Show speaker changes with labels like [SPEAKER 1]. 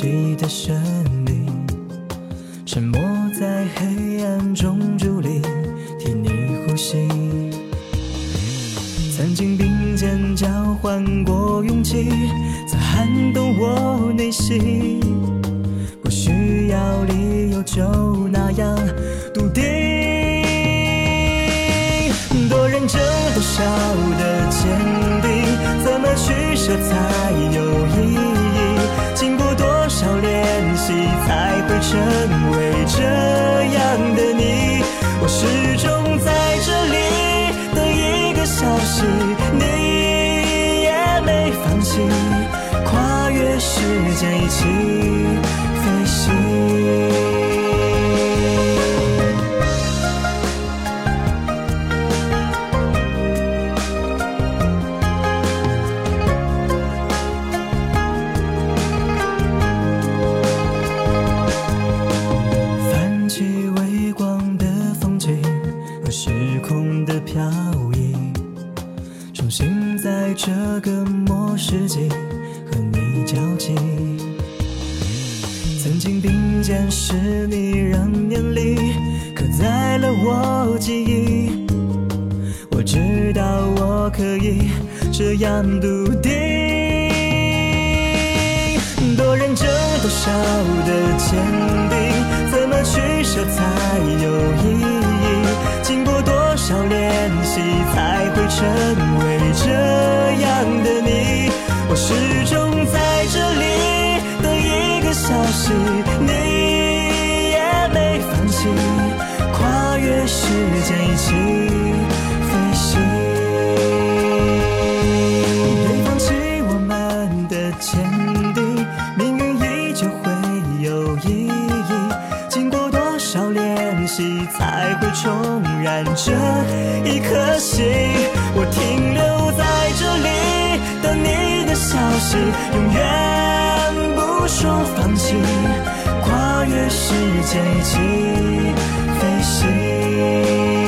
[SPEAKER 1] 记忆的旋律，沉默在黑暗中伫立，替你呼吸。曾经并肩交换过勇气，曾撼动我内心。不需要理由，就那样笃定。多认真，多少的坚定，怎么取舍才有。成为这样的你？我始终在这里等一个消息，你也没放弃，跨越时间一起时空的飘逸，重新在这个末世纪和你交集。曾经并肩是，你让年龄刻在了我记忆。我知道我可以这样笃定。多认真，多少的坚定，成为这样的你？我始终在这里等一个消息，你也没放弃，跨越时间一起练习，才会重燃这一颗心？我停留在这里，等你的消息，永远不说放弃，跨越时间一起飞行。